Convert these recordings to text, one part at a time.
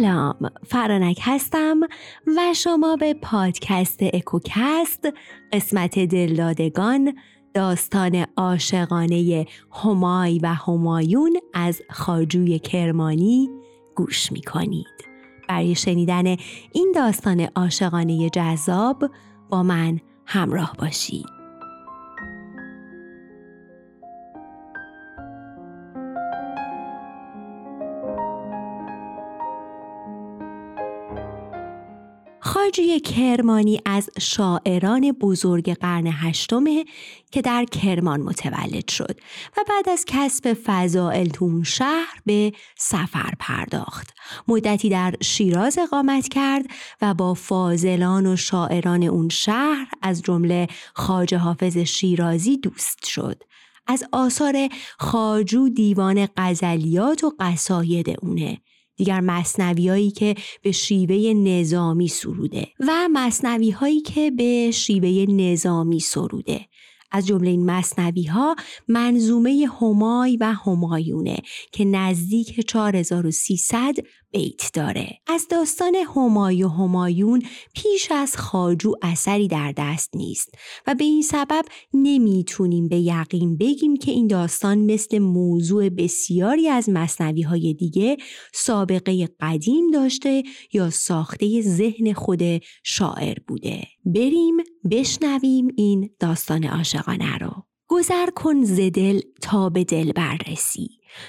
سلام فرانک هستم و شما به پادکست اکوکست قسمت دلدادگان داستان عاشقانه همای و همایون از خاجوی کرمانی گوش می کنید. برای شنیدن این داستان عاشقانه جذاب با من همراه باشید. خاجوی کرمانی از شاعران بزرگ قرن هشتمه که در کرمان متولد شد و بعد از کسب فضائل تون شهر به سفر پرداخت. مدتی در شیراز اقامت کرد و با فاضلان و شاعران اون شهر از جمله خاج حافظ شیرازی دوست شد. از آثار خاجو دیوان غزلیات و قصاید اونه دیگر مصنوی که به شیوه نظامی سروده و مصنوی هایی که به شیوه نظامی سروده. از جمله این مصنوی ها منظومه همای و همایونه که نزدیک 4300 بیت داره. از داستان همای و همایون پیش از خاجو اثری در دست نیست و به این سبب نمی‌تونیم به یقین بگیم که این داستان مثل موضوع بسیاری از مصنوی های دیگه سابقه قدیم داشته یا ساخته ذهن خود شاعر بوده. بریم بشنویم این داستان عاشقانه رو. گذر کن ز دل تا به دل بررسی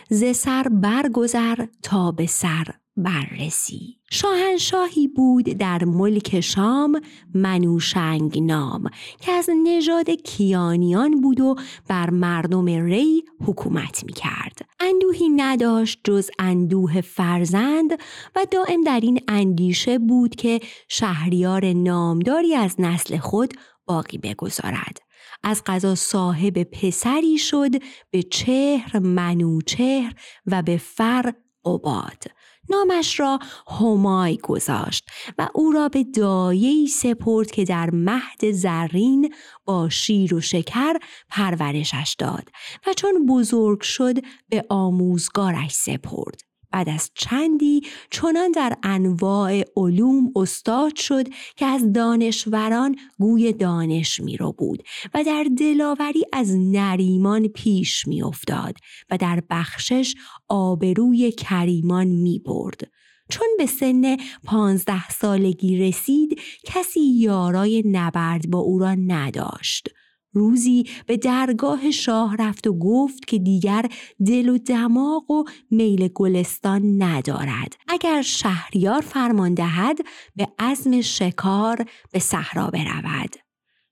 ز سر برگذر تا به سر. بررسی شاهنشاهی بود در ملک شام منوشنگ نام که از نژاد کیانیان بود و بر مردم ری حکومت می کرد. اندوهی نداشت جز اندوه فرزند و دائم در این اندیشه بود که شهریار نامداری از نسل خود باقی بگذارد. از قضا صاحب پسری شد به چهر منوچهر و به فر قباد نامش را همای گذاشت و او را به دایهی سپرد که در مهد زرین با شیر و شکر پرورشش داد و چون بزرگ شد به آموزگارش سپرد. بعد از چندی چنان در انواع علوم استاد شد که از دانشوران گوی دانش می رو بود و در دلاوری از نریمان پیش می افتاد و در بخشش آبروی کریمان می برد. چون به سن پانزده سالگی رسید کسی یارای نبرد با او را نداشت. روزی به درگاه شاه رفت و گفت که دیگر دل و دماغ و میل گلستان ندارد. اگر شهریار فرمان دهد به عزم شکار به صحرا برود.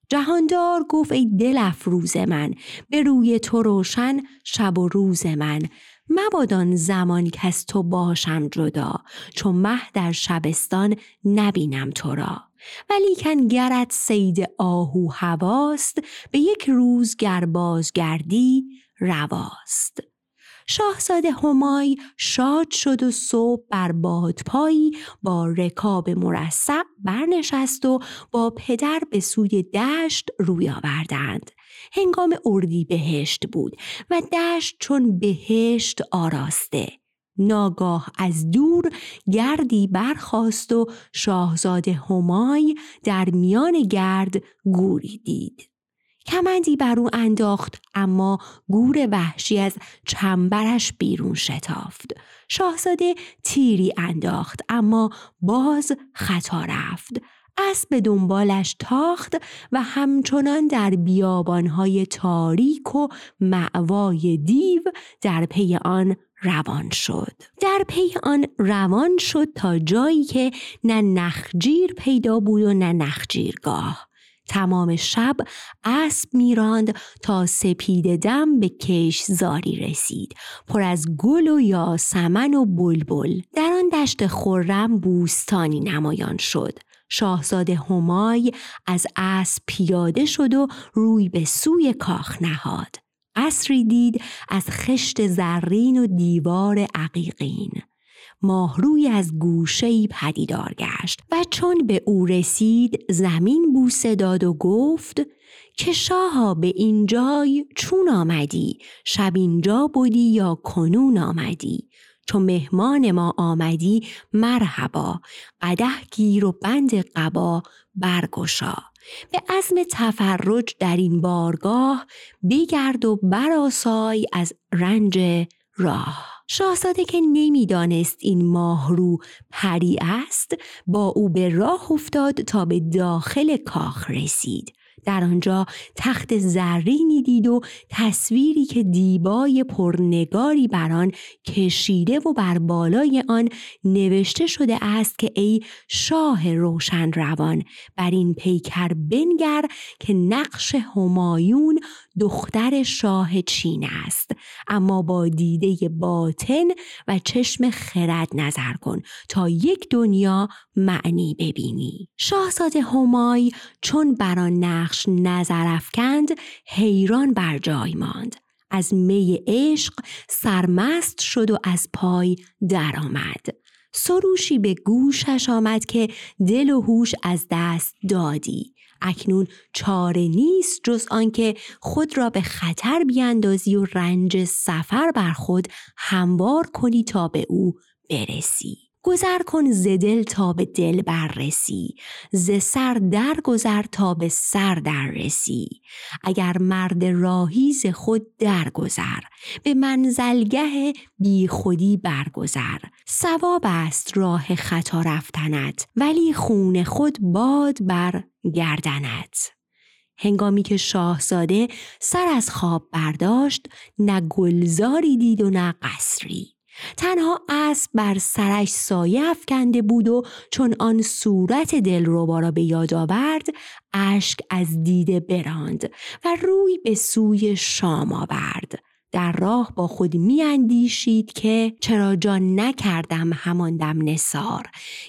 جهاندار گفت ای دل افروز من به روی تو روشن شب و روز من. مبادان زمانی که از تو باشم جدا چون مه در شبستان نبینم تو را. ولیکن گرت سید آهو هواست به یک روز گر بازگردی رواست. شاهزاده همای شاد شد و صبح بر بادپایی با رکاب مرصع برنشست و با پدر به سوی دشت روی آوردند. هنگام اردی بهشت بود و دشت چون بهشت آراسته. ناگاه از دور گردی برخاست و شاهزاده همای در میان گرد گوری دید. کمندی بر او انداخت اما گور وحشی از چنبرش بیرون شتافت. شاهزاده تیری انداخت اما باز خطا رفت. اسب به دنبالش تاخت و همچنان در بیابانهای تاریک و معوای دیو در پی آن روان شد. در پی آن روان شد تا جایی که نه نخجیر پیدا بود و نه نخجیرگاه. تمام شب اسب میراند تا سپید دم به کش زاری رسید. پر از گل و یاسمن و بلبل. در آن دشت خرم بوستانی نمایان شد. شاهزاده همای از اسب پیاده شد و روی به سوی کاخ نهاد. قصری دید از خشت زرین و دیوار عقیقین. ماهروی از گوشهی پدیدار گشت و چون به او رسید زمین بوسه داد و گفت که شاها به این جای چون آمدی؟ شب اینجا بودی یا کنون آمدی؟ چون مهمان ما آمدی مرحبا قده گیر و بند قبا برگشا. به عزم تفرج در این بارگاه بگرد و براسای از رنج راه. شاهزاده که نمی‌دانست این ماهرو پری است با او به راه افتاد تا به داخل کاخ رسید. در آنجا تخت زرینی دید و تصویری که دیبای پرنگاری بر آن کشیده و بر بالای آن نوشته شده است که ای شاه روشن روان بر این پیکر بنگر که نقش همایون دختر شاه چین است. اما با دیده باطن و چشم خرد نظر کن تا یک دنیا معنی ببینی. شاهزاده همای چون بر آن نقش نظر افکند حیران بر جای ماند. از می عشق سرمست شد و از پای درآمد. سروشی به گوشش آمد که دل و هوش از دست دادی. اکنون چاره نیست جز آنکه خود را به خطر بیاندازی و رنج سفر بر خود هموار کنی تا به او برسی. گذر کن ز دل تا به دل بررسی ز سر در گذر تا به سر در رسی. اگر مرد راهی ز خود درگذر به منزلگه بی خودی برگذر. سواب است راه خطا رفتنت ولی خون خود باد بر گردنت. هنگامی که شاهزاده سر از خواب برداشت نه گلزاری دید و نه قصری. تنها اسب بر سرش سایه افکنده بود و چون آن صورت دلربا را به یاد آورد اشک از دیده براند و روی به سوی شام آورد. در راه با خود می اندیشید که چرا جان نکردم همان دم نسار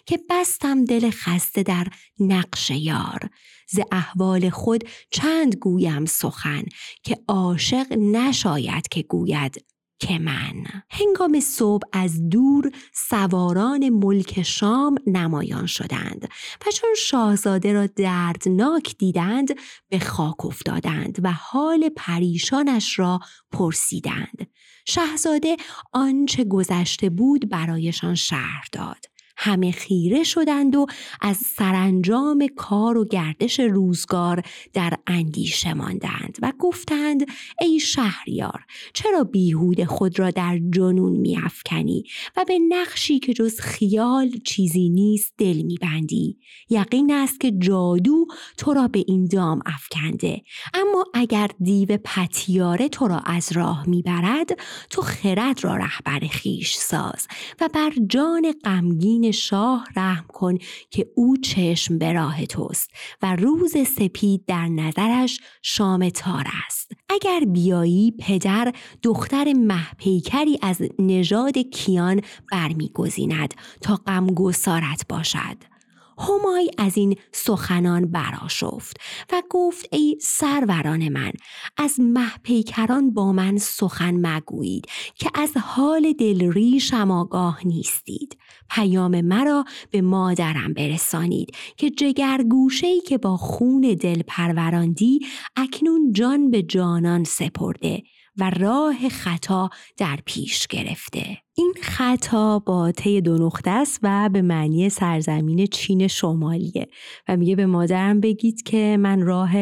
که بستم دل خسته در نقش یار. ز احوال خود چند گویم سخن که عاشق نشاید که گوید. که من. هنگام صبح از دور سواران ملک شام نمایان شدند و چون شاهزاده را دردناک دیدند به خاک افتادند و حال پریشانش را پرسیدند. شاهزاده آنچه گذشته بود برایشان شهر داد. همه خیره شدند و از سرانجام کار و گردش روزگار در اندیشه ماندند و گفتند ای شهریار چرا بیهود خود را در جنون میافکنی و به نقشی که جز خیال چیزی نیست دل میبندی؟ یقین است که جادو تو را به این دام افکنده اما اگر دیو پتیاره تو را از راه می‌برد تو خرد را رهبر خیش ساز و بر جان غمگین شاه رحم کن که او چشم به راه توست و روز سپید در نظرش شام تار است. اگر بیایی پدر دختر محپیکری از نژاد کیان برمیگزیند تا غمگسارت باشد. همای از این سخنان براشفت و گفت ای سروران من از محپیکران با من سخن مگویید که از حال دلریشم آگاه نیستید. پیام مرا به مادرم برسانید که جگرگوشهی که با خون دل پروراندی اکنون جان به جانان سپرده. و راه خطا در پیش گرفته. این خطا با طی دو نقطه است و به معنی سرزمین چین شمالیه و میگه به مادرم بگید که من راه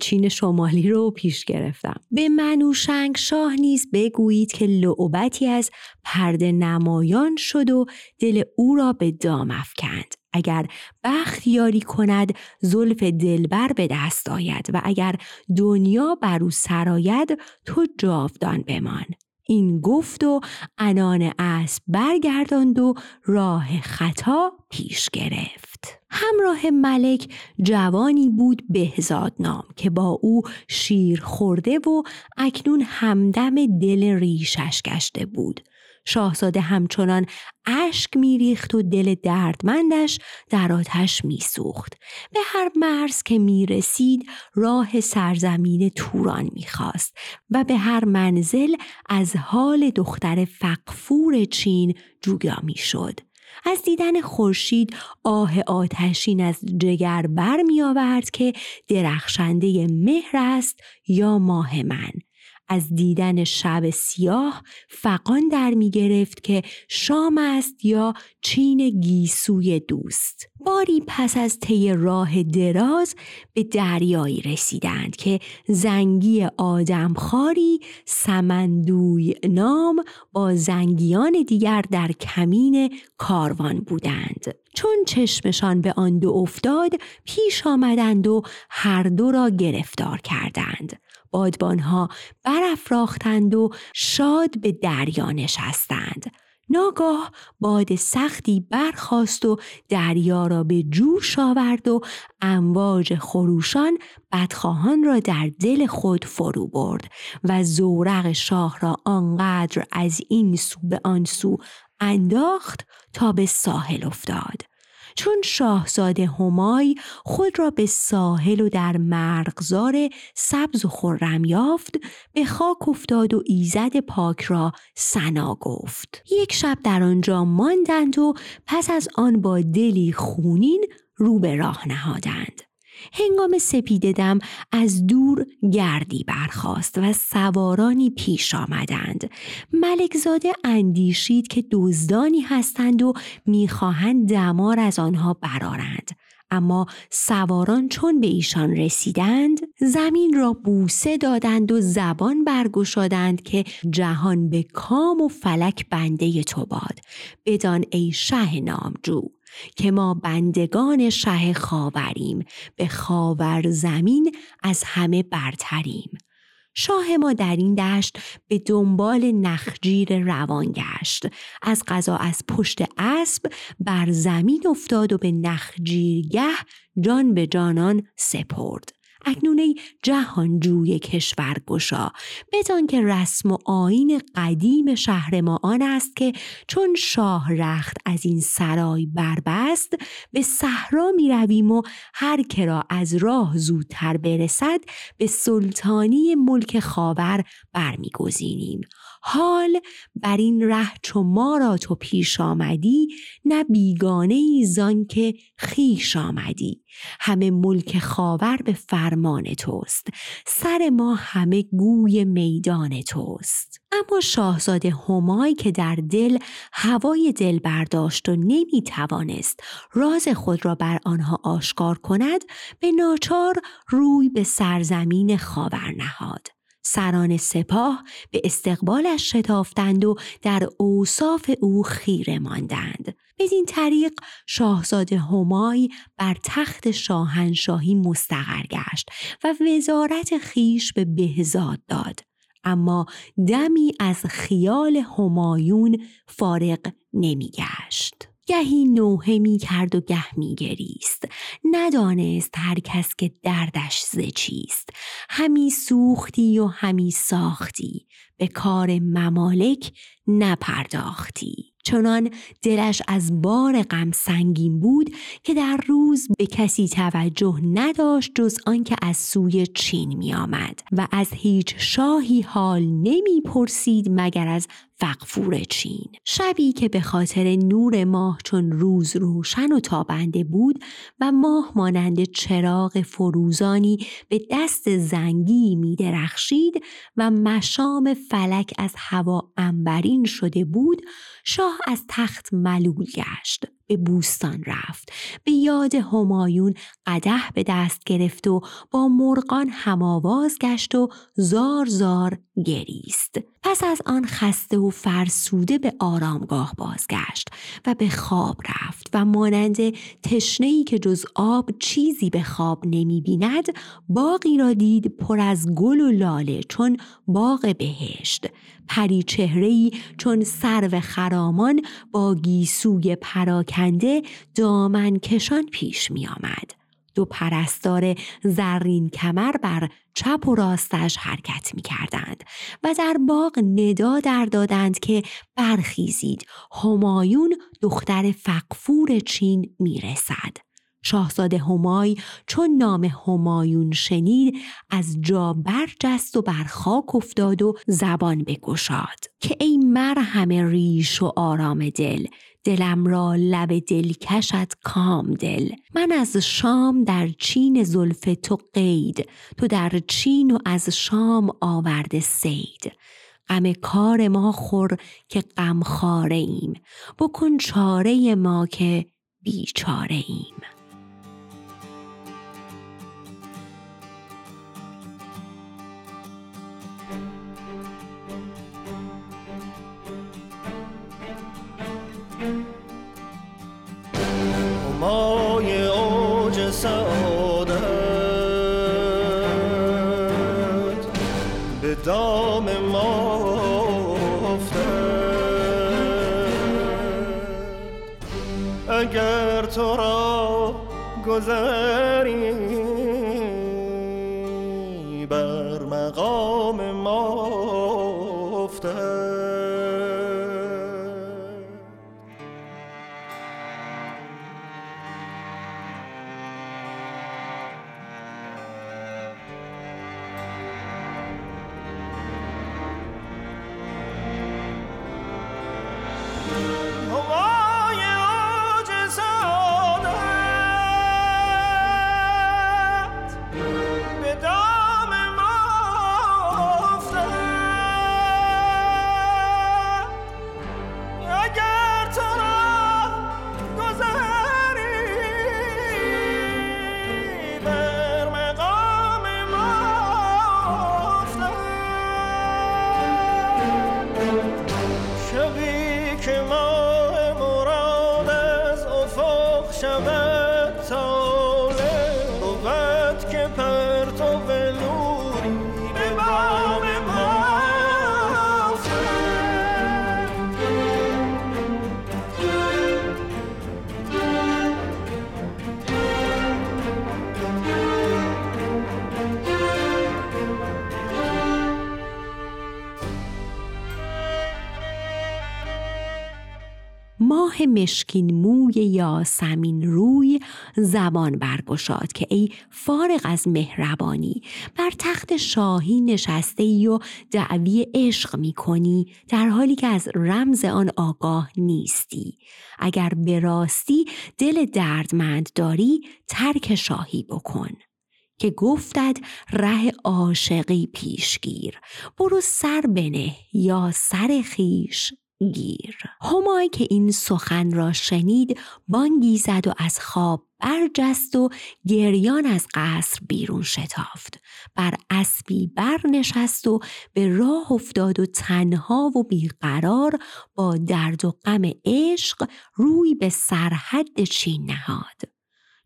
چین شمالی رو پیش گرفتم. به منوشنگ شاه نیز بگویید که لعبتی از پرده نمایان شد و دل او را به دام افکند. اگر بخت یاری کند زلف دلبر به دست آید و اگر دنیا بر او سراید تو جاودان بمان. این گفت و انان اسب برگرداند و راه خطا پیش گرفت. همراه ملک جوانی بود بهزاد نام که با او شیر خورده و اکنون همدم دل ریشش گشته بود. شاهزاده همچنان اشک میریخت و دل دردمندش در آتش میسوخت. به هر مرز که می‌رسید راه سرزمین توران می‌خواست و به هر منزل از حال دختر فقفور چین جویا می‌شد. از دیدن خورشید آه آتشین از جگر بر می که درخشنده مهر است یا ماه من. از دیدن شب سیاه فقان در می گرفت که شام است یا چین گیسوی دوست. باری پس از طی راه دراز به دریایی رسیدند که زنگی آدمخواری سمندوی نام با زنگیان دیگر در کمین کاروان بودند. چون چشمشان به آن دو افتاد پیش آمدند و هر دو را گرفتار کردند. بادبانها برافراختند و شاد به دریا نشستند. ناگاه باد سختی برخاست و دریا را به جوش آورد و امواج خروشان بدخواهان را در دل خود فرو برد و زورق شاه را آنقدر از این سو به آن سو انداخت تا به ساحل افتاد چون شاهزاده همای خود را به ساحل و در مرغزار سبز و خرم یافت به خاک افتاد و ایزد پاک را سنا گفت. یک شب در آنجا ماندند و پس از آن با دلی خونین رو به راه نهادند. هنگام سپیده از دور گردی برخاست و سوارانی پیش آمدند. ملکزاده اندیشید که دزدانی هستند و می‌خواهند دمار از آنها برارند. اما سواران چون به ایشان رسیدند زمین را بوسه دادند و زبان برگشادند که جهان به کام و فلک بنده تو باد بدان ای شه نامجو که ما بندگان شه خاوریم به خاور زمین از همه برتریم. شاه ما در این دشت به دنبال نخجیر روان گشت. از غذا از پشت اسب بر زمین افتاد و به نخجیرگه جان به جانان سپرد. اکنون ای جهانجوی کشور گشا بدان که رسم و آین قدیم شهر ما آن است که چون شاه رخت از این سرای بربست به صحرا می رویم و هر کرا از راه زودتر برسد به سلطانی ملک خاور برمیگزینیم حال بر این ره چو ما را تو پیش آمدی نه بیگانه ای زان که خیش آمدی. همه ملک خاور به فرمان توست سر ما همه گوی میدان توست. اما شاهزاده همای که در دل هوای دل برداشت و نمی توانست راز خود را بر آنها آشکار کند به ناچار روی به سرزمین خاور نهاد. سران سپاه به استقبالش شتافتند و در اوصاف او خیره ماندند. بدین طریق شاهزاده همای بر تخت شاهنشاهی مستقر گشت و وزارت خیش به بهزاد داد. اما دمی از خیال همایون فارغ نمیگشت. گهی نوحه می کرد و گه می گریست. ندانست هر کس که دردش ز چیست. همی سوختی و همی ساختی. به کار ممالک نپرداختی. چنان دلش از بار غم سنگین بود که در روز به کسی توجه نداشت جز آنکه از سوی چین می آمد و از هیچ شاهی حال نمی پرسید مگر از فقفور چین. شبی که به خاطر نور ماه چون روز روشن و تابنده بود و ماه مانند چراغ فروزانی به دست زنگی می درخشید و مشام فلک از هوا انبرین شده بود شاه از تخت ملول گشت. به بوستان رفت. به یاد همایون قده به دست گرفت و با مرغان هماواز گشت و زار زار گریست. پس از آن خسته و فرسوده به آرامگاه بازگشت و به خواب رفت و مانند تشنهی که جز آب چیزی به خواب نمی بیند باقی را دید پر از گل و لاله چون باغ بهشت. پری چهرهی چون سرو خرامان با گیسوی پراکنده دامن کشان پیش می آمد. دو پرستار زرین کمر بر چپ و راستش حرکت می کردند و در باغ ندا در دادند که برخیزید همایون دختر فقفور چین می رسد. شاهزاده همای چون نام همایون شنید از جا برجست و بر خاک افتاد و زبان بگشاد که ای مرهم ریش و آرام دل دلم را لب دلکشت کام دل. من از شام در چین زلف تو قید تو در چین و از شام آورده سید غم کار ما خور که غم خاره ایم بکن چاره ما که بیچاره ایم nazar مشکین موی یاسمین روی زبان برگشاد که ای فارغ از مهربانی بر تخت شاهی نشسته ای و دعوی عشق می کنی در حالی که از رمز آن آگاه نیستی. اگر به راستی دل دردمند داری ترک شاهی بکن. که گفتد ره عاشقی پیشگیر برو سر بنه یا سر خیش گیر. همای که این سخن را شنید بانگی زد و از خواب برجست و گریان از قصر بیرون شتافت. بر اسبی برنشست و به راه افتاد و تنها و بیقرار با درد و غم عشق روی به سرحد چین نهاد.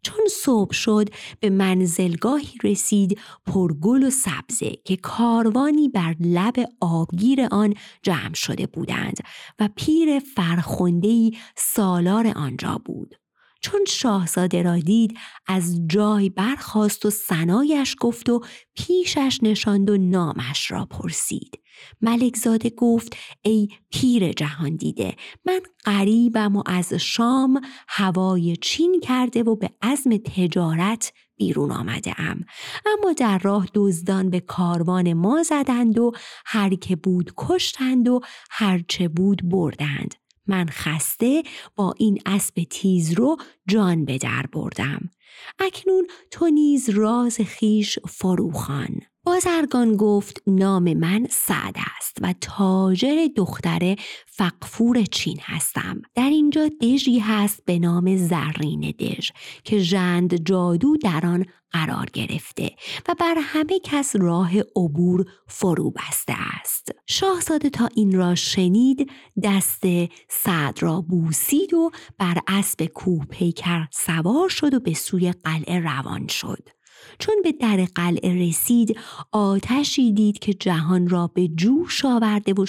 چون صبح شد به منزلگاهی رسید پرگل و سبزه که کاروانی بر لب آبگیر آن جمع شده بودند و پیر فرخندهی سالار آنجا بود. چون شاهزاده را دید از جای برخاست و سنایش گفت و پیشش نشاند و نامش را پرسید. ملکزاده گفت ای پیر جهان دیده من قریبم و از شام هوای چین کرده و به عزم تجارت بیرون آمده ام. اما در راه دزدان به کاروان ما زدند و هر که بود کشتند و هرچه بود بردند. من خسته با این اسب تیز رو جان به در بردم. اکنون تو نیز راز خیش فروخان بازرگان گفت نام من سعد است و تاجر دختر فقفور چین هستم. در اینجا دژی هست به نام زرین دژ که ژند جادو در آن قرار گرفته و بر همه کس راه عبور فرو بسته است. شاهزاده تا این را شنید دست سعد را بوسید و بر اسب کوه پیکر سوار شد و به سوی قلعه روان شد. چون به در قلعه رسید آتشی دید که جهان را به جوش آورده و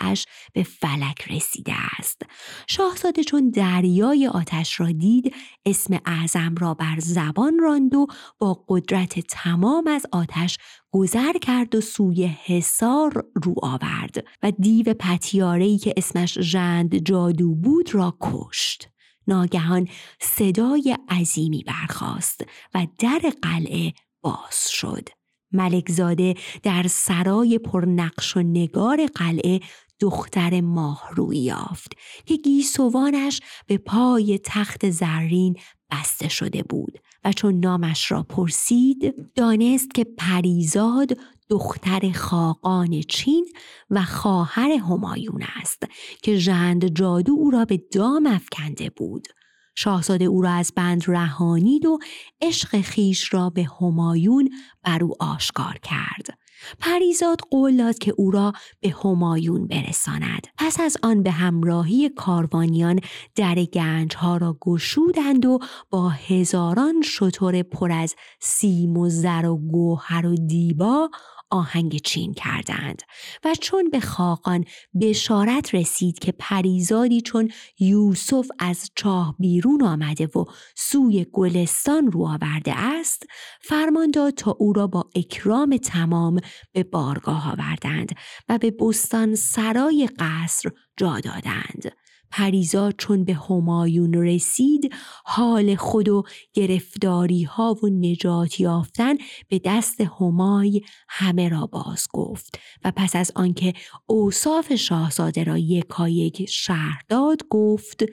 اش به فلک رسیده است. شاهزاده چون دریای آتش را دید اسم اعظم را بر زبان راند و با قدرت تمام از آتش گذر کرد و سوی حصار رو آورد و دیو پتیارهی که اسمش ژند جادو بود را کشت. ناگهان صدای عظیمی برخاست و در قلعه باز شد. ملکزاده در سرای پرنقش و نگار قلعه دختر ماهروی یافت که گیسوانش به پای تخت زرین بسته شده بود و چون نامش را پرسید دانست که پریزاد دختر خاقان چین و خواهر همایون است که ژند جادو او را به دام افکنده بود. شاهزاده او را از بند رهانید و عشق خیش را به همایون بر او آشکار کرد. پریزاد قول داد که او را به همایون برساند. پس از آن به همراهی کاروانیان در گنج ها را گشودند و با هزاران شطور پر از سیم و زر و گوهر و دیبا آهنگ چین کردند و چون به خاقان بشارت رسید که پریزادی چون یوسف از چاه بیرون آمده و سوی گلستان رو آورده است فرمان داد تا او را با اکرام تمام به بارگاه آوردند و به بستان سرای قصر جا دادند. پریزا چون به همایون رسید حال خود و گرفتاری ها و نجات یافتن به دست همای همه را باز گفت. و پس از آنکه اوصاف شاهزاده را یکایک شهر داد گفت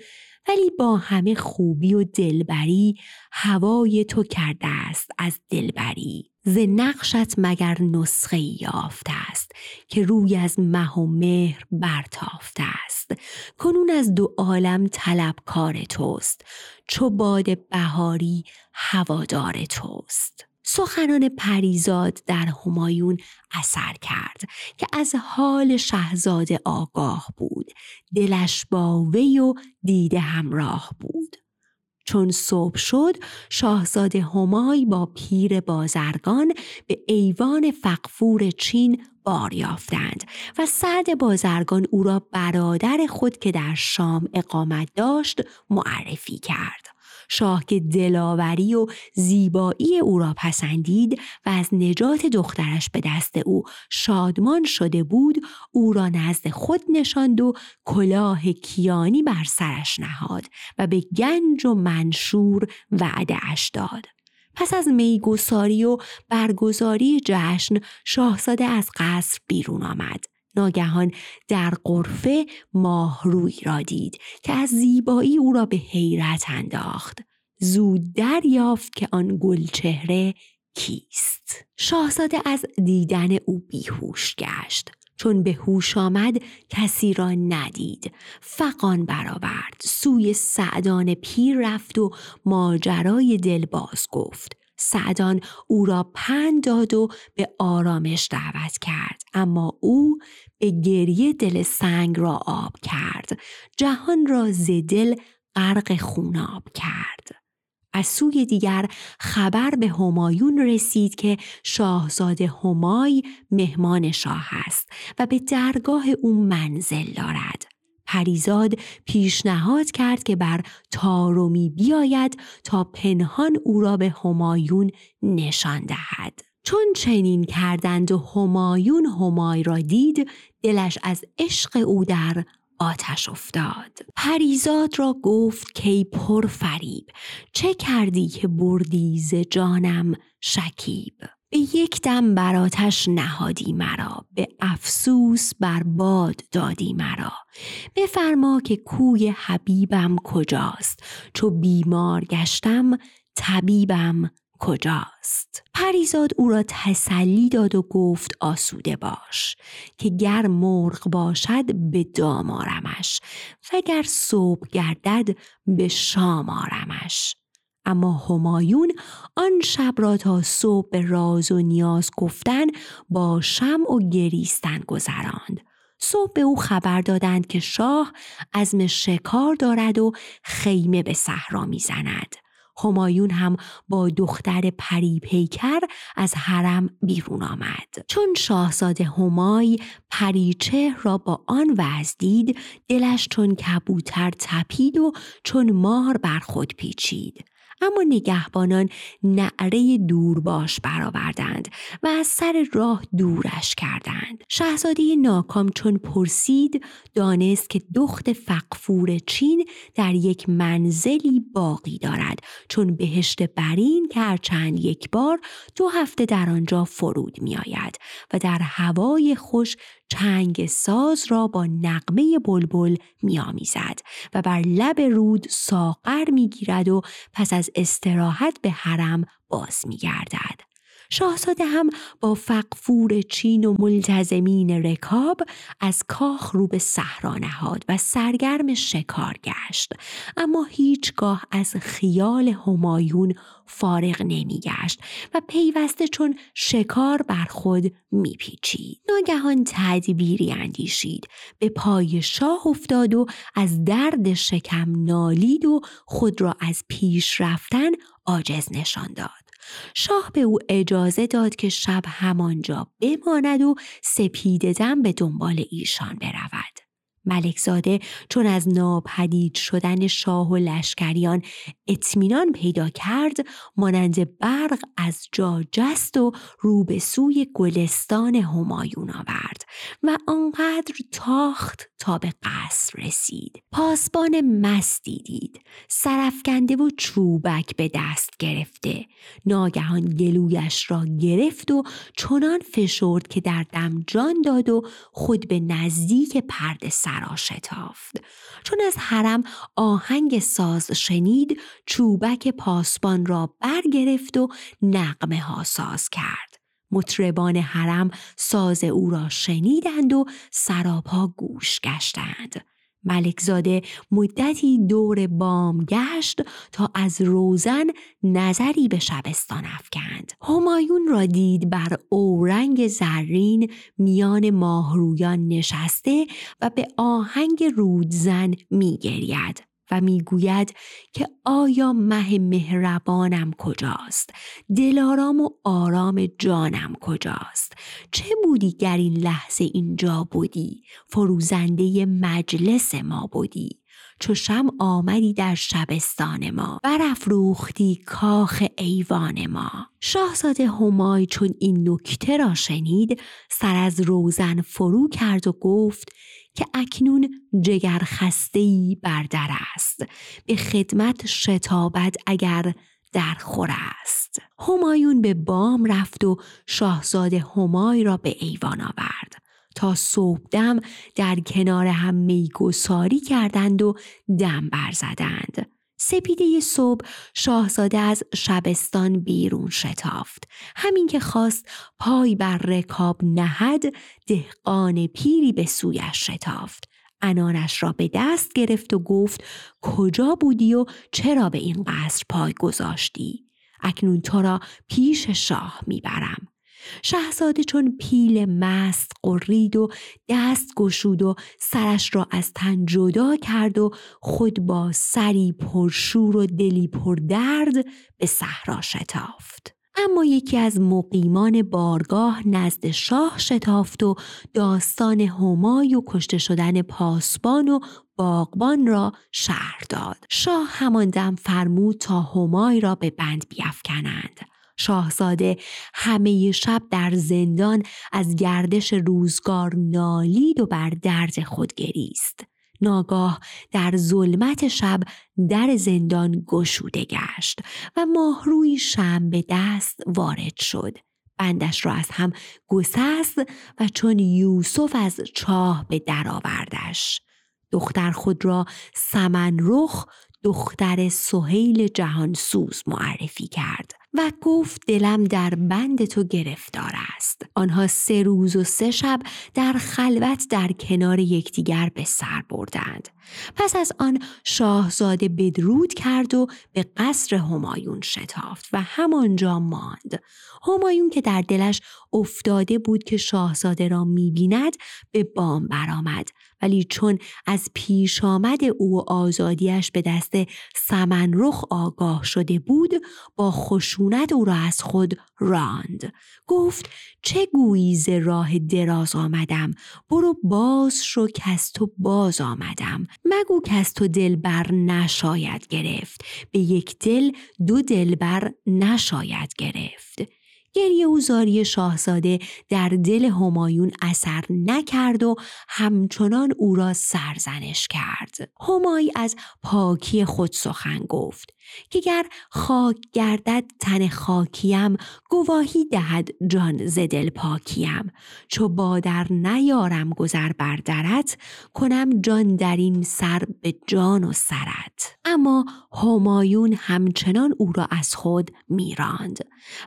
ولی با همه خوبی و دلبری هوای تو کرده است از دلبری. ز نقشت مگر نسخه یافته است که روی از مه و مهر برتافته است؟ کنون از دو عالم طلبکار توست چو باد بهاری هوادار توست. سخنان پریزاد در همایون اثر کرد که از حال شهزاده آگاه بود دلش با وی و دیده همراه بود. چون صبح شد شاهزاده همای با پیر بازرگان به ایوان فقفور چین بار یافتند و سعد بازرگان او را برادر خود که در شام اقامت داشت معرفی کرد. شاه که دلاوری و زیبایی او را پسندید و از نجات دخترش به دست او شادمان شده بود او را نزد خود نشاند و کلاه کیانی بر سرش نهاد و به گنج و منشور وعده اش داد. پس از میگساری و برگزاری جشن شاهزاده از قصر بیرون آمد. ناگهان در قرفه ماهروی را دید که از زیبایی او را به حیرت انداخت. زود دریافت که آن گلچهره کیست. شاهزاده از دیدن او بیهوش گشت. چون به هوش آمد کسی را ندید. فقان برآورد. سوی سعدان پیر رفت و ماجرای دل باز گفت. سعدان او را پند داد و به آرامش دعوت کرد. اما او به گریه دل سنگ را آب کرد. جهان را ز دل غرق خوناب کرد. از سوی دیگر خبر به همایون رسید که شاهزاده همای مهمان شاه است و به درگاه او منزل دارد. پریزاد پیشنهاد کرد که بر تارومی بیاید تا پنهان او را به همایون نشان دهد. چون چنین کردند و همایون همای را دید دلش از عشق او در آتش افتاد. پریزاد را گفت کی پر فریب چه کردی که بردی ز جانم شکیب؟ به یک دم بر آتش نهادی مرا به افسوس بر باد دادی مرا. بفرما که کوی حبیبم کجاست. چو بیمار گشتم طبیبم کجاست. پریزاد او را تسلی داد و گفت آسوده باش که گر مرغ باشد به دام آرمش و گر صبح گردد به شام آرمش. اما همایون آن شب را تا صبح به راز و نیاز گفتن با شم و گریستن گذراند. صبح به او خبر دادند که شاه عزم شکار دارد و خیمه به صحرا می‌زند. همایون هم با دختر پری پیکر از حرم بیرون آمد. چون شاهزاده همای پریچه را با آن وز دید دلش چون کبوتر تپید و چون مار بر خود پیچید. اما نگهبانان نعره دورباش برآوردند و از سر راه دورش کردند. شاهزاده ناکام چون پرسید دانست که دخت فقفور چین در یک منزلی باقی دارد. چون بهشت برین که هرچند یک بار دو هفته در آنجا فرود می آید و در هوای خوش چنگ ساز را با نقمه بلبل میآمیزد و بر لب رود ساغر می‌گیرد و پس از استراحت به حرم باز میگردد. شاهزاده هم با فقفور چین و ملتزمین رکاب از کاخ رو به صحرا نهاد و سرگرم شکار گشت. اما هیچگاه از خیال همایون فارغ نمیگشت و پیوسته چون شکار بر خود میپیچید. ناگهان تدبیری اندیشید. به پای شاه افتاد و از درد شکم نالید و خود را از پیش رفتن عاجز نشان داد. شاه به او اجازه داد که شب همانجا بماند و سپیددم به دنبال ایشان برود. ملکزاده چون از ناپدید شدن شاه و لشکریان اطمینان پیدا کرد مانند برق از جا جست و رو به سوی گلستان همایون آورد و آنقدر تاخت تا به قصر رسید. پاسبان مستی دید سرفکنده و چوبک به دست گرفته. ناگهان گلویش را گرفت و چنان فشرد که در دم جان داد و خود به نزدیک پرده سرا شتافت. چون از حرم آهنگ ساز شنید چوبک پاسبان را برگرفت و نقمه ها ساز کرد. مطربان حرم ساز او را شنیدند و سراپا گوش گشتند. ملکزاده مدتی دور بام گشت تا از روزن نظری به شبستان افکند. همایون را دید بر اورنگ زرین میان ماهرویان نشسته و به آهنگ رودزن میگرید. و می‌گوید که آیا مه مهربانم کجاست؟ دلارام و آرام جانم کجاست؟ چه بودی گر این لحظه اینجا بودی؟ فروزنده مجلس ما بودی. چو شم آمدی در شبستان ما. برافروختی کاخ ایوان ما. شاهزاده همای چون این نکته را شنید سر از روزن فرو کرد و گفت که اکنون جگر بر در است. به خدمت شتابت اگر در خور است. همایون به بام رفت و شاهزاده همای را به ایوان آورد. تا صبحدم در کنار هم میگساری کردند و دم برزدند سپیده صبح شاهزاده از شبستان بیرون شتافت. همین که خواست پای بر رکاب نهد دهقان پیری به سویش شتافت. انانش را به دست گرفت و گفت کجا بودی و چرا به این قصر پای گذاشتی؟ اکنون تو را پیش شاه می‌برم. شهزاده چون پیل مست قرید و دست گشود و سرش را از تن جدا کرد و خود با سری پرشور و دلی پردرد به صحرا شتافت. اما یکی از مقیمان بارگاه نزد شاه شتافت و داستان همای و کشته شدن پاسبان و باغبان را شهر داد. شاه همان دم فرمود تا همای را به بند بیافکنند شاهزاده همه شب در زندان از گردش روزگار نالید و بر درد خود گریست. ناگاه در ظلمت شب در زندان گشوده گشت و ماهروی شم به دست وارد شد. بندش را از هم گسست و چون یوسف از چاه به در آوردش. دختر خود را سمن رخ دختر سهیل جهانسوز معرفی کرد و گفت دلم در بند تو گرفتار است. آنها سه روز و سه شب در خلوت در کنار یکدیگر به سر بردند. پس از آن شاهزاده بدرود کرد و به قصر همایون شتافت و همانجا ماند. همایون که در دلش افتاده بود که شاهزاده را می‌بیند به بام برآمد. ولی چون از پیش آمد او و آزادیش به دست سمنرخ آگاه شده بود با خوش خشونت او را از خود راند. گفت چه گویی راه دراز آمدم؟ برو باز شو که از تو باز آمدم. مگو که از تو دلبر نشاید گرفت. به یک دل دو دلبر نشاید گرفت. گریه و زاری شاهزاده در دل همایون اثر نکرد و همچنان او را سرزنش کرد. همای از پاکی خود سخن گفت. که گر خاک گردد تن خاکیم گواهی دهد جان ز دل پاکیم. چو بادر نیارم گذر بر درت کنم جان در این سر به جان و سرت. اما همایون همچنان او را از خود میراند.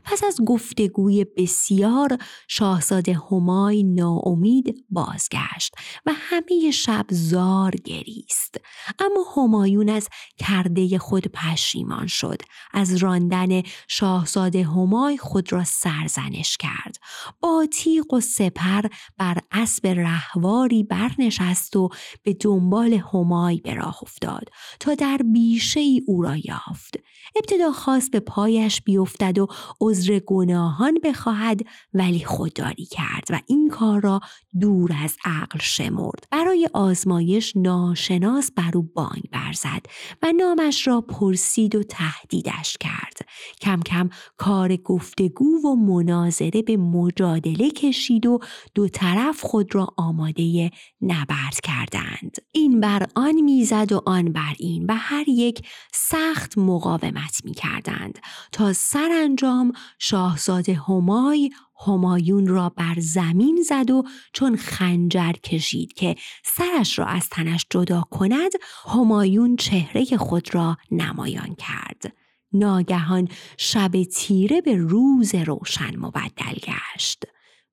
پس از گفتگوی بسیار شاهزاده همای ناامید بازگشت و همه شب زار گریست. اما همایون از کرده خود پش پشیمان شد. از راندن شاهزاده همای خود را سرزنش کرد. با تیغ و سپر بر اسب رهواری برنشست و به دنبال همای به راه افتاد تا در بیشه ای او را یافت. ابتدا خواست به پایش بیفتد و عذر گناهان بخواهد ولی خودداری کرد و این کار را دور از عقل شمرد. برای آزمایش ناشناس بر او بانگ برزد و نامش را پرسید و تهدیدش کرد. کم کم کار گفتگو و مناظره به مجادله کشید و دو طرف خود را آماده نبرد کردند. این بر آن می‌زد و آن بر این و هر یک سخت مقاومت می کردند تا سرانجام شاهزاده همای همایون را بر زمین زد و چون خنجر کشید که سرش را از تنش جدا کند همایون چهره خود را نمایان کرد. ناگهان شب تیره به روز روشن مبدل گشت.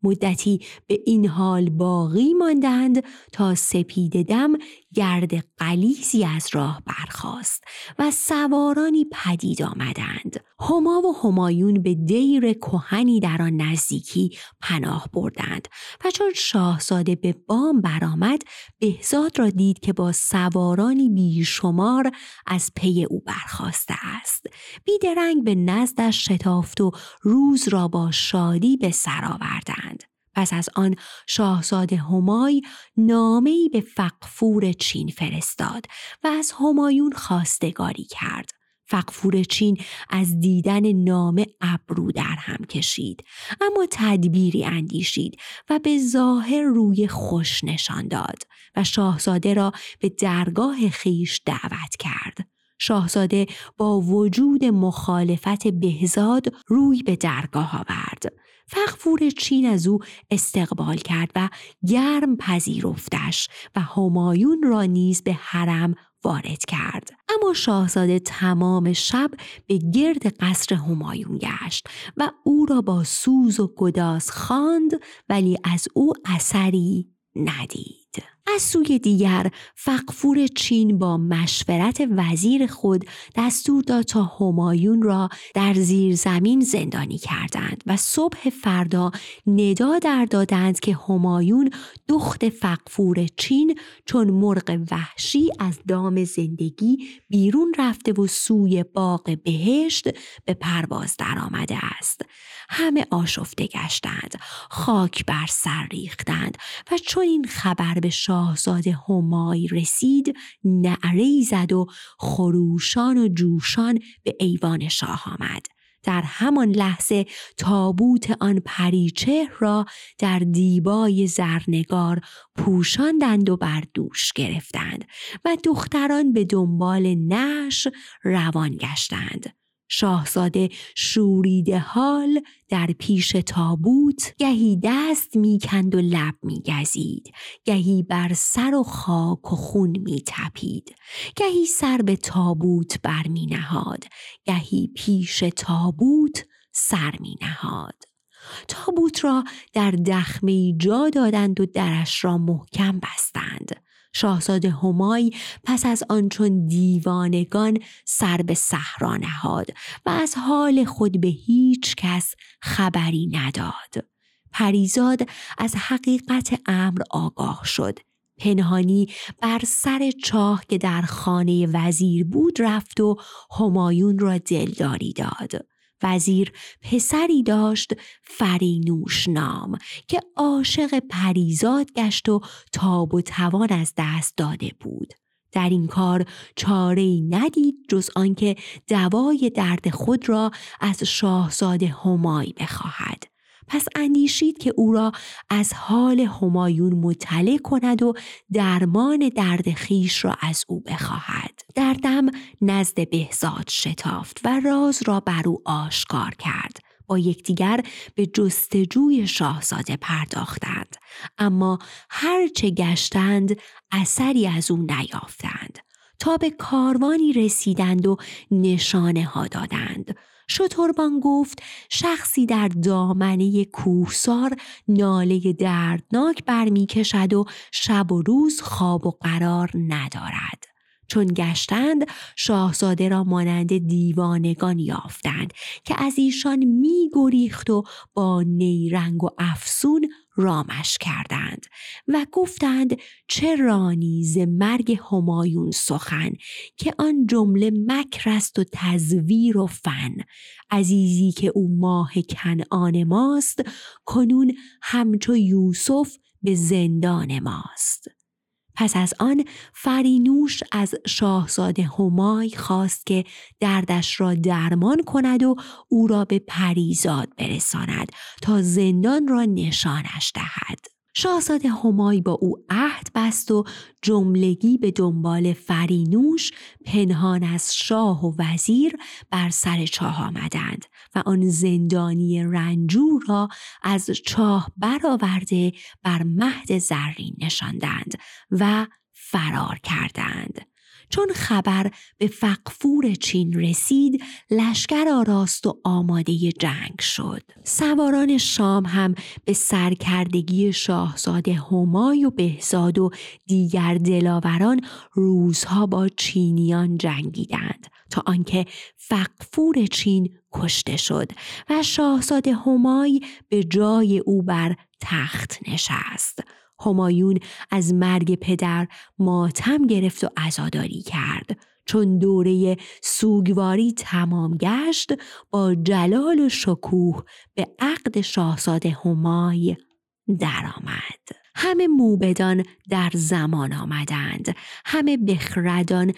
مدتی به این حال باقی ماندند تا سپید دم گرد قلیزی از راه برخاست و سوارانی پدید آمدند. هما و همایون به دیر کهنی در آن نزدیکی پناه بردند و چون شاهزاده به بام برآمد بهزاد را دید که با سوارانی بیشمار از پی او برخواسته است بیدرنگ به نزدش شتافت و روز را با شادی به سر آوردند پس از آن شاهزاده همای نامهای به فقفور چین فرستاد و از همایون خواستگاری کرد. فقفور چین از دیدن نامه ابرو در هم کشید اما تدبیری اندیشید و به ظاهر روی خوش نشان داد و شاهزاده را به درگاه خیش دعوت کرد. شاهزاده با وجود مخالفت بهزاد روی به درگاه آورد فقفور چین از او استقبال کرد و گرم پذیرفتش و همایون را نیز به حرم وارد کرد. اما شاهزاده تمام شب به گرد قصر همایون گشت و او را با سوز و گداز خواند ولی از او اثری ندید. از سوی دیگر فقفور چین با مشورت وزیر خود دستور داد تا همایون را در زیر زمین زندانی کردند و صبح فردا ندا در دادند که همایون دخت فقفور چین چون مرغ وحشی از دام زندگی بیرون رفته و سوی باغ بهشت به پرواز درآمده است. همه آشفته گشتند خاک بر سر ریختند و چون این خبر به شاهزاده همای رسید نعره زد و خروشان و جوشان به ایوان شاه آمد. در همان لحظه تابوت آن پریچه را در دیبای زرنگار پوشاندند و بر دوش گرفتند و دختران به دنبال نش روان گشتند. شاهزاده شوریده حال در پیش تابوت گهی دست می‌کند و لب میگزید. گهی بر سر و خاک و خون میتپید. گهی سر به تابوت بر می نهاد گهی پیش تابوت سر می نهاد تابوت را در دخمه جا دادند و درش را محکم بستند. شاهزاده همای پس از آن چون دیوانگان سر به صحرا نهاد و از حال خود به هیچ کس خبری نداد. پریزاد از حقیقت امر آگاه شد. پنهانی بر سر چاه که در خانه وزیر بود رفت و همایون را دلداری داد. وزیر پسری داشت فرینوش نام که عاشق پریزاد گشت و تاب و توان از دست داده بود. در این کار چاره ای ندید جز آنکه دوای درد خود را از شاهزاده همای بخواهد. پس اندیشید که او را از حال همایون مطلع کند و درمان درد خیش را از او بخواهد. در دم نزد بهزاد شتافت و راز را بر او آشکار کرد. با یکدیگر به جستجوی شاهزاده پرداختند اما هرچه گشتند اثری از او نیافتند تا به کاروانی رسیدند و نشانه ها دادند شتربان گفت شخصی در دامنه کوهسار ناله دردناک برمی کشد و شب و روز خواب و قرار ندارد. چون گشتند شاهزاده را مانند دیوانگان یافتند که از ایشان می گریخت و با نیرنگ و افسون رامش کردند و گفتند چه رانی ز مرگ همایون سخن که آن جمله مکر است و تزویر و فن. عزیزی که او ماه کنعان ماست کنون همچو یوسف به زندان ماست. پس از آن فرینوش از شاهزاده همای خواست که دردش را درمان کند و او را به پریزاد برساند تا زندان را نشانش دهد. شاهزاده همای با او عهد بست و جملگی به دنبال فرینوش پنهان از شاه و وزیر بر سر چاه آمدند و آن زندانی رنجور را از چاه برآورده بر مهد زرین نشاندند و فرار کردند. چون خبر به فقفور چین رسید لشکر آراست و آماده جنگ شد. سواران شام هم به سرکردگی شاهزاده همای و بهزاد و دیگر دلاوران روزها با چینیان جنگیدند تا آنکه فقفور چین کشته شد و شاهزاده همای به جای او بر تخت نشست. همایون از مرگ پدر ماتم گرفت و عزاداری کرد چون دوره سوگواری تمام گشت با جلال و شکوه به عقد شاهزاده همای درآمد. همه موبدان در زمان آمدند. همه بخردان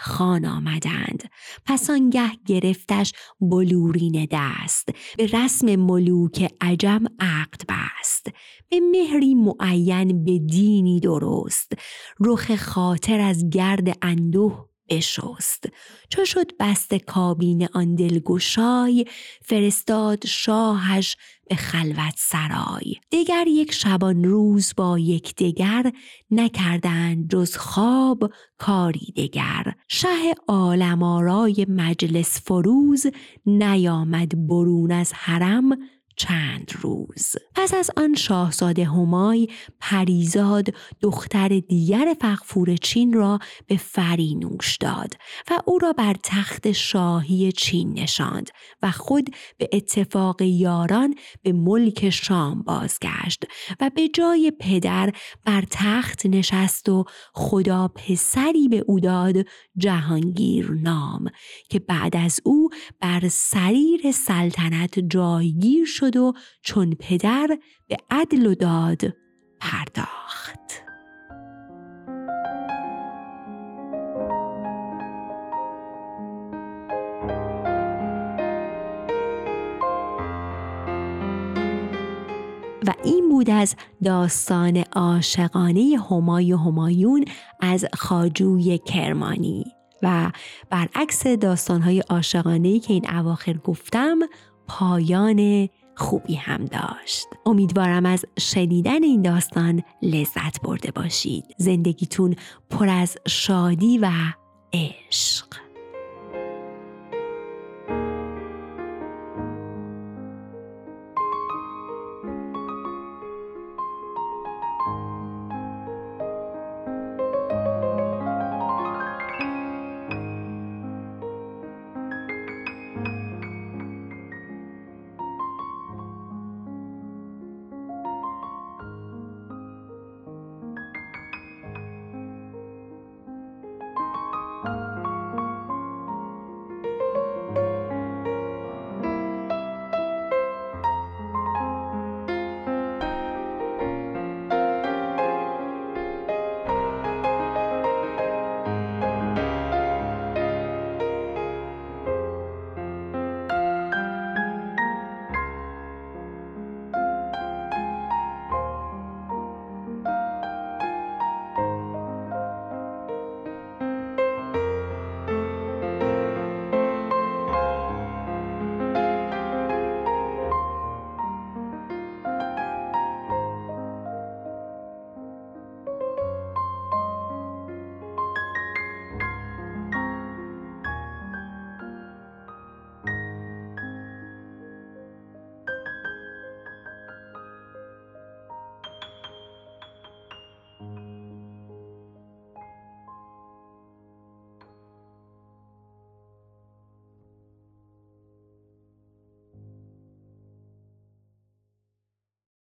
خان آمدند. پس آنگه گرفتش بلورین دست. به رسم ملوک عجم عقد بست. به مهری معین به دینی درست. رخ خاطر از گرد اندوه بشست. چو شد بست کابین آن دلگشای فرستاد شاهش به خلوت سرای. دگر یک شبان روز با یک دگر نکردند جز خواب کاری دگر. شه عالم آرای مجلس فروز نیامد برون از حرم چند روز. پس از آن شاهزاده همای پریزاد دختر دیگر فقفور چین را به فرینوش داد و او را بر تخت شاهی چین نشاند و خود به اتفاق یاران به ملک شام بازگشت و به جای پدر بر تخت نشست و خدا پسری به او داد جهانگیر نام که بعد از او بر سریر سلطنت جایگیر شد و چون پدر به عدل و داد پرداخت. و این بود از داستان عاشقانه همای همایون از خاجوی کرمانی. و برعکس داستانهای عاشقانه که این اواخر گفتم پایان خوبی هم داشت. امیدوارم از شنیدن این داستان لذت برده باشید. زندگیتون پر از شادی و عشق.